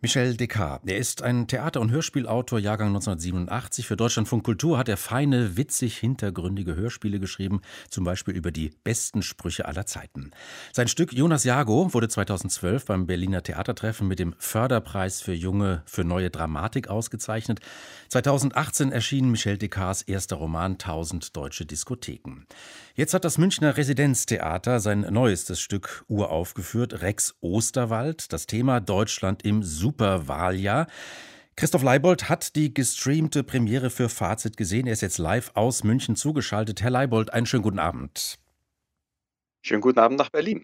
Michel Descartes. Er ist ein Theater- und Hörspielautor, Jahrgang 1987. Für Deutschlandfunk Kultur hat er feine, witzig hintergründige Hörspiele geschrieben, zum Beispiel über die besten Sprüche aller Zeiten. Sein Stück Jonas Jago wurde 2012 beim Berliner Theatertreffen mit dem Förderpreis für junge, für neue Dramatik ausgezeichnet. 2018 erschien Michel Descartes erster Roman Tausend deutsche Diskotheken. Jetzt hat das Münchner Residenztheater sein neuestes Stück uraufgeführt, Rex Osterwald, das Thema Deutschland im Superwahljahr. Christoph Leibold hat die gestreamte Premiere für Fazit gesehen. Er ist jetzt live aus München zugeschaltet. Herr Leibold, einen schönen guten Abend. Schönen guten Abend nach Berlin.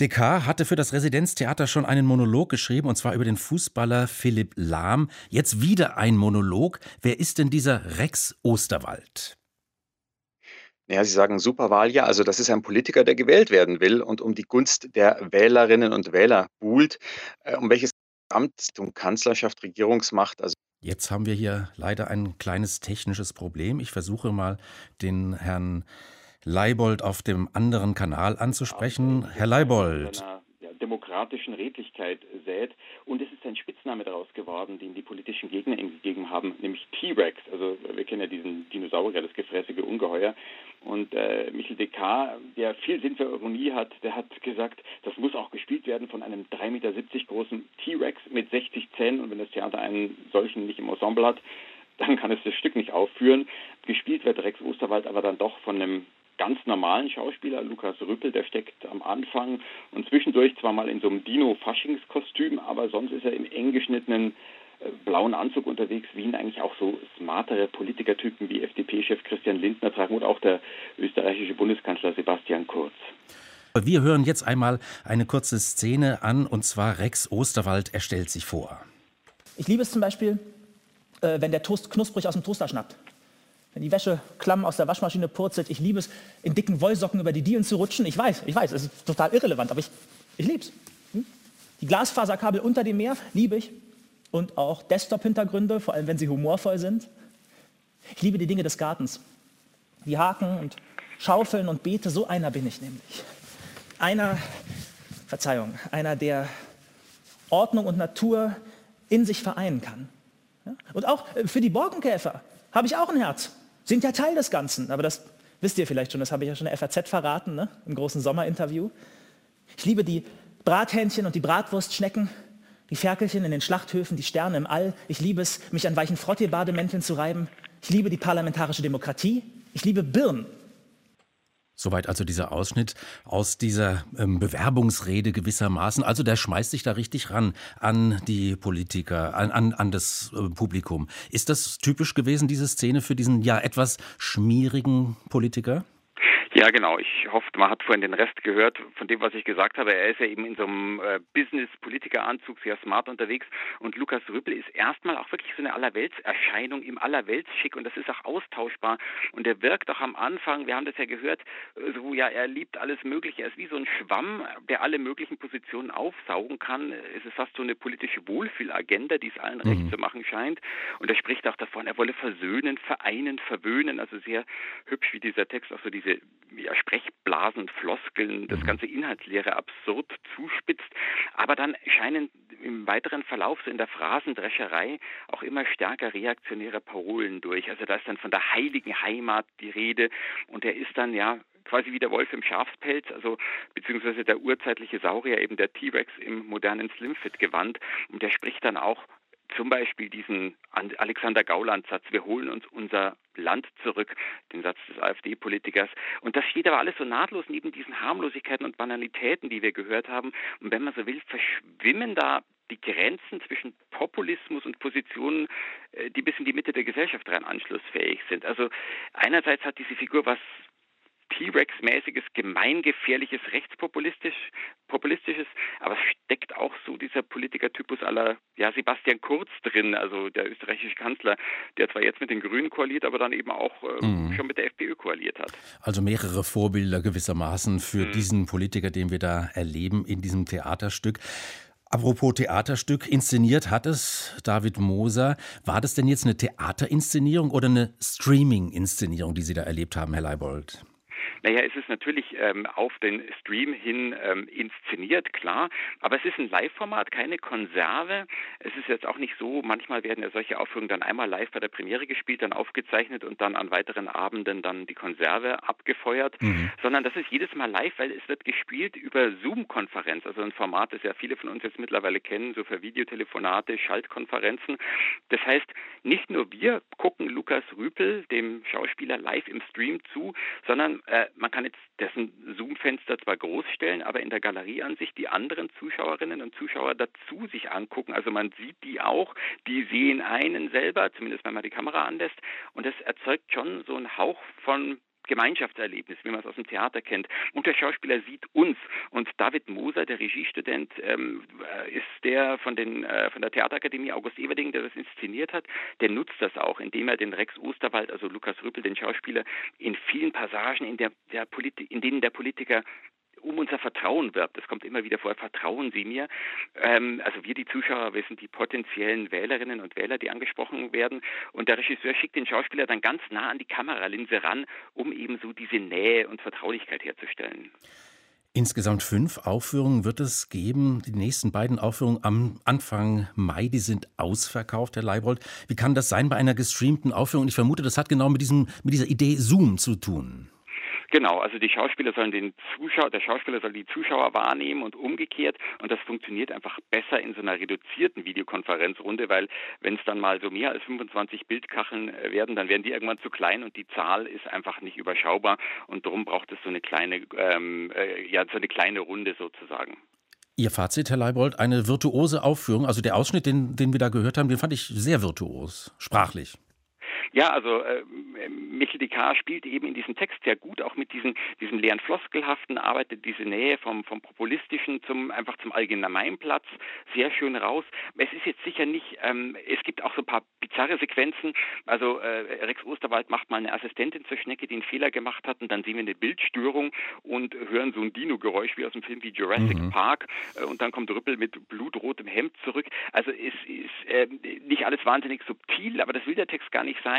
Descartes hatte für das Residenztheater schon einen Monolog geschrieben, und zwar über den Fußballer Philipp Lahm. Jetzt wieder ein Monolog. Wer ist denn dieser Rex Osterwald? Ja, Sie sagen Superwahljahr. Also das ist ein Politiker, der gewählt werden will und um die Gunst der Wählerinnen und Wähler buhlt. Äh, um welches Amt, um Kanzlerschaft, Regierungsmacht. Also Jetzt haben wir hier leider ein kleines technisches Problem. Ich versuche mal den Herrn Leibold auf dem anderen Kanal anzusprechen. Herr Leibold demokratischen Redlichkeit sät. Und es ist ein Spitzname daraus geworden, den die politischen Gegner ihm gegeben haben, nämlich T-Rex. Also wir kennen ja diesen Dinosaurier, das gefräßige Ungeheuer. Und äh, Michel Descartes, der viel Sinn für Ironie hat, der hat gesagt, das muss auch gespielt werden von einem 3,70 Meter großen T-Rex mit 60 Zähnen. Und wenn das Theater einen solchen nicht im Ensemble hat, dann kann es das Stück nicht aufführen. Gespielt wird Rex Osterwald aber dann doch von einem ganz normalen Schauspieler, Lukas Rüppel, der steckt am Anfang und zwischendurch zwar mal in so einem Dino-Faschingskostüm, aber sonst ist er im eng geschnittenen äh, blauen Anzug unterwegs, wie ihn eigentlich auch so smartere Politikertypen wie FDP-Chef Christian Lindner tragen oder auch der österreichische Bundeskanzler Sebastian Kurz. Wir hören jetzt einmal eine kurze Szene an, und zwar Rex Osterwald, er stellt sich vor. Ich liebe es zum Beispiel, äh, wenn der Toast knusprig aus dem Toaster schnappt wenn die Wäsche klamm aus der Waschmaschine purzelt. Ich liebe es, in dicken Wollsocken über die Dielen zu rutschen. Ich weiß, ich weiß, es ist total irrelevant, aber ich, ich liebe es. Hm? Die Glasfaserkabel unter dem Meer liebe ich. Und auch Desktop-Hintergründe, vor allem wenn sie humorvoll sind. Ich liebe die Dinge des Gartens. Die Haken und Schaufeln und Beete, so einer bin ich nämlich. Einer, Verzeihung, einer, der Ordnung und Natur in sich vereinen kann. Und auch für die Borkenkäfer habe ich auch ein Herz sind ja Teil des Ganzen. Aber das wisst ihr vielleicht schon, das habe ich ja schon der FAZ verraten, ne? im großen Sommerinterview. Ich liebe die Brathähnchen und die Bratwurstschnecken, die Ferkelchen in den Schlachthöfen, die Sterne im All. Ich liebe es, mich an weichen Frottee-Bademänteln zu reiben. Ich liebe die parlamentarische Demokratie. Ich liebe Birnen. Soweit also dieser Ausschnitt aus dieser ähm, Bewerbungsrede gewissermaßen. Also der schmeißt sich da richtig ran an die Politiker, an, an, an das äh, Publikum. Ist das typisch gewesen, diese Szene für diesen ja etwas schmierigen Politiker? Ja, genau. Ich hoffe, man hat vorhin den Rest gehört von dem, was ich gesagt habe. Er ist ja eben in so einem äh, Business-Politiker-Anzug sehr smart unterwegs. Und Lukas Rüppel ist erstmal auch wirklich so eine Allerweltserscheinung im Allerweltsschick und das ist auch austauschbar. Und er wirkt auch am Anfang, wir haben das ja gehört, so ja, er liebt alles Mögliche. Er ist wie so ein Schwamm, der alle möglichen Positionen aufsaugen kann. Es ist fast so eine politische Wohlfühlagenda, die es allen mhm. recht zu machen scheint. Und er spricht auch davon, er wolle versöhnen, vereinen, verwöhnen. Also sehr hübsch, wie dieser Text auch so diese ja, Sprechblasen, Floskeln, das mhm. ganze Inhaltsleere absurd zuspitzt. Aber dann scheinen im weiteren Verlauf so in der Phrasendrescherei auch immer stärker reaktionäre Parolen durch. Also da ist dann von der heiligen Heimat die Rede und er ist dann ja quasi wie der Wolf im Schafspelz, also beziehungsweise der urzeitliche Saurier, eben der T-Rex im modernen Slimfit-Gewand. Und der spricht dann auch zum Beispiel diesen Alexander Gauland-Satz, wir holen uns unser Land zurück, den Satz des AfD-Politikers. Und das steht aber alles so nahtlos neben diesen Harmlosigkeiten und Banalitäten, die wir gehört haben. Und wenn man so will, verschwimmen da die Grenzen zwischen Populismus und Positionen, äh, die bis in die Mitte der Gesellschaft rein anschlussfähig sind. Also einerseits hat diese Figur was T-Rex-mäßiges, gemeingefährliches, rechtspopulistisch, populistisches, aber es steckt auch so dieser Politikertypus aller, ja, Sebastian Kurz drin, also der österreichische Kanzler, der zwar jetzt mit den Grünen koaliert, aber dann eben auch äh, mhm. schon mit der FPÖ koaliert hat. Also mehrere Vorbilder gewissermaßen für mhm. diesen Politiker, den wir da erleben in diesem Theaterstück. Apropos Theaterstück, inszeniert hat es David Moser. War das denn jetzt eine Theaterinszenierung oder eine Streaming-Inszenierung, die Sie da erlebt haben, Herr Leibold? Naja, es ist natürlich ähm, auf den Stream hin ähm, inszeniert, klar, aber es ist ein Live-Format, keine Konserve. Es ist jetzt auch nicht so, manchmal werden ja solche Aufführungen dann einmal live bei der Premiere gespielt, dann aufgezeichnet und dann an weiteren Abenden dann die Konserve abgefeuert, mhm. sondern das ist jedes Mal live, weil es wird gespielt über Zoom-Konferenz, also ein Format, das ja viele von uns jetzt mittlerweile kennen, so für Videotelefonate, Schaltkonferenzen. Das heißt, nicht nur wir gucken Lukas Rüpel, dem Schauspieler, live im Stream zu, sondern äh, man kann jetzt dessen Zoom-Fenster zwar groß stellen, aber in der Galerieansicht die anderen Zuschauerinnen und Zuschauer dazu sich angucken. Also man sieht die auch, die sehen einen selber, zumindest wenn man die Kamera anlässt. Und das erzeugt schon so einen Hauch von Gemeinschaftserlebnis, wie man es aus dem Theater kennt. Und der Schauspieler sieht uns. Und David Moser, der Regiestudent, ähm, äh, ist der von, den, äh, von der Theaterakademie August Everding, der das inszeniert hat. Der nutzt das auch, indem er den Rex Osterwald, also Lukas Rüppel, den Schauspieler, in vielen Passagen, in, der, der in denen der Politiker um unser Vertrauen wirbt. Das kommt immer wieder vor, vertrauen Sie mir. Ähm, also wir, die Zuschauer, wir sind die potenziellen Wählerinnen und Wähler, die angesprochen werden. Und der Regisseur schickt den Schauspieler dann ganz nah an die Kameralinse ran, um eben so diese Nähe und Vertraulichkeit herzustellen. Insgesamt fünf Aufführungen wird es geben. Die nächsten beiden Aufführungen am Anfang Mai, die sind ausverkauft, Herr Leibold. Wie kann das sein bei einer gestreamten Aufführung? Ich vermute, das hat genau mit, diesem, mit dieser Idee Zoom zu tun. Genau, also die Schauspieler sollen den Zuschauer, der Schauspieler soll die Zuschauer wahrnehmen und umgekehrt und das funktioniert einfach besser in so einer reduzierten Videokonferenzrunde, weil wenn es dann mal so mehr als 25 Bildkacheln äh, werden, dann werden die irgendwann zu klein und die Zahl ist einfach nicht überschaubar und darum braucht es so eine kleine, ähm, äh, ja, so eine kleine Runde sozusagen. Ihr Fazit, Herr Leibold, eine virtuose Aufführung. Also der Ausschnitt, den, den wir da gehört haben, den fand ich sehr virtuos, sprachlich. Ja, also äh, Michel Descartes spielt eben in diesem Text sehr gut, auch mit diesen, diesem leeren Floskelhaften, arbeitet diese Nähe vom, vom Populistischen zum einfach zum Allgemeinplatz sehr schön raus. Es ist jetzt sicher nicht, ähm, es gibt auch so ein paar bizarre Sequenzen. Also äh, Rex Osterwald macht mal eine Assistentin zur Schnecke, die einen Fehler gemacht hat und dann sehen wir eine Bildstörung und hören so ein Dino-Geräusch wie aus dem Film wie Jurassic mhm. Park äh, und dann kommt Rüppel mit blutrotem Hemd zurück. Also es ist äh, nicht alles wahnsinnig subtil, aber das will der Text gar nicht sein,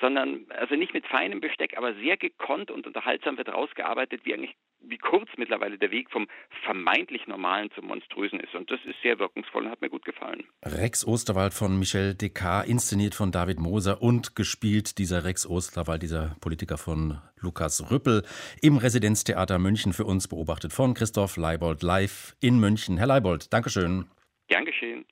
sondern also nicht mit feinem Besteck, aber sehr gekonnt und unterhaltsam wird rausgearbeitet, wie eigentlich wie kurz mittlerweile der Weg vom vermeintlich Normalen zum Monströsen ist. Und das ist sehr wirkungsvoll und hat mir gut gefallen. Rex Osterwald von Michel Descartes, inszeniert von David Moser und gespielt dieser Rex Osterwald, dieser Politiker von Lukas Rüppel, im Residenztheater München für uns beobachtet von Christoph Leibold live in München. Herr Leibold, Dankeschön. Gern geschehen.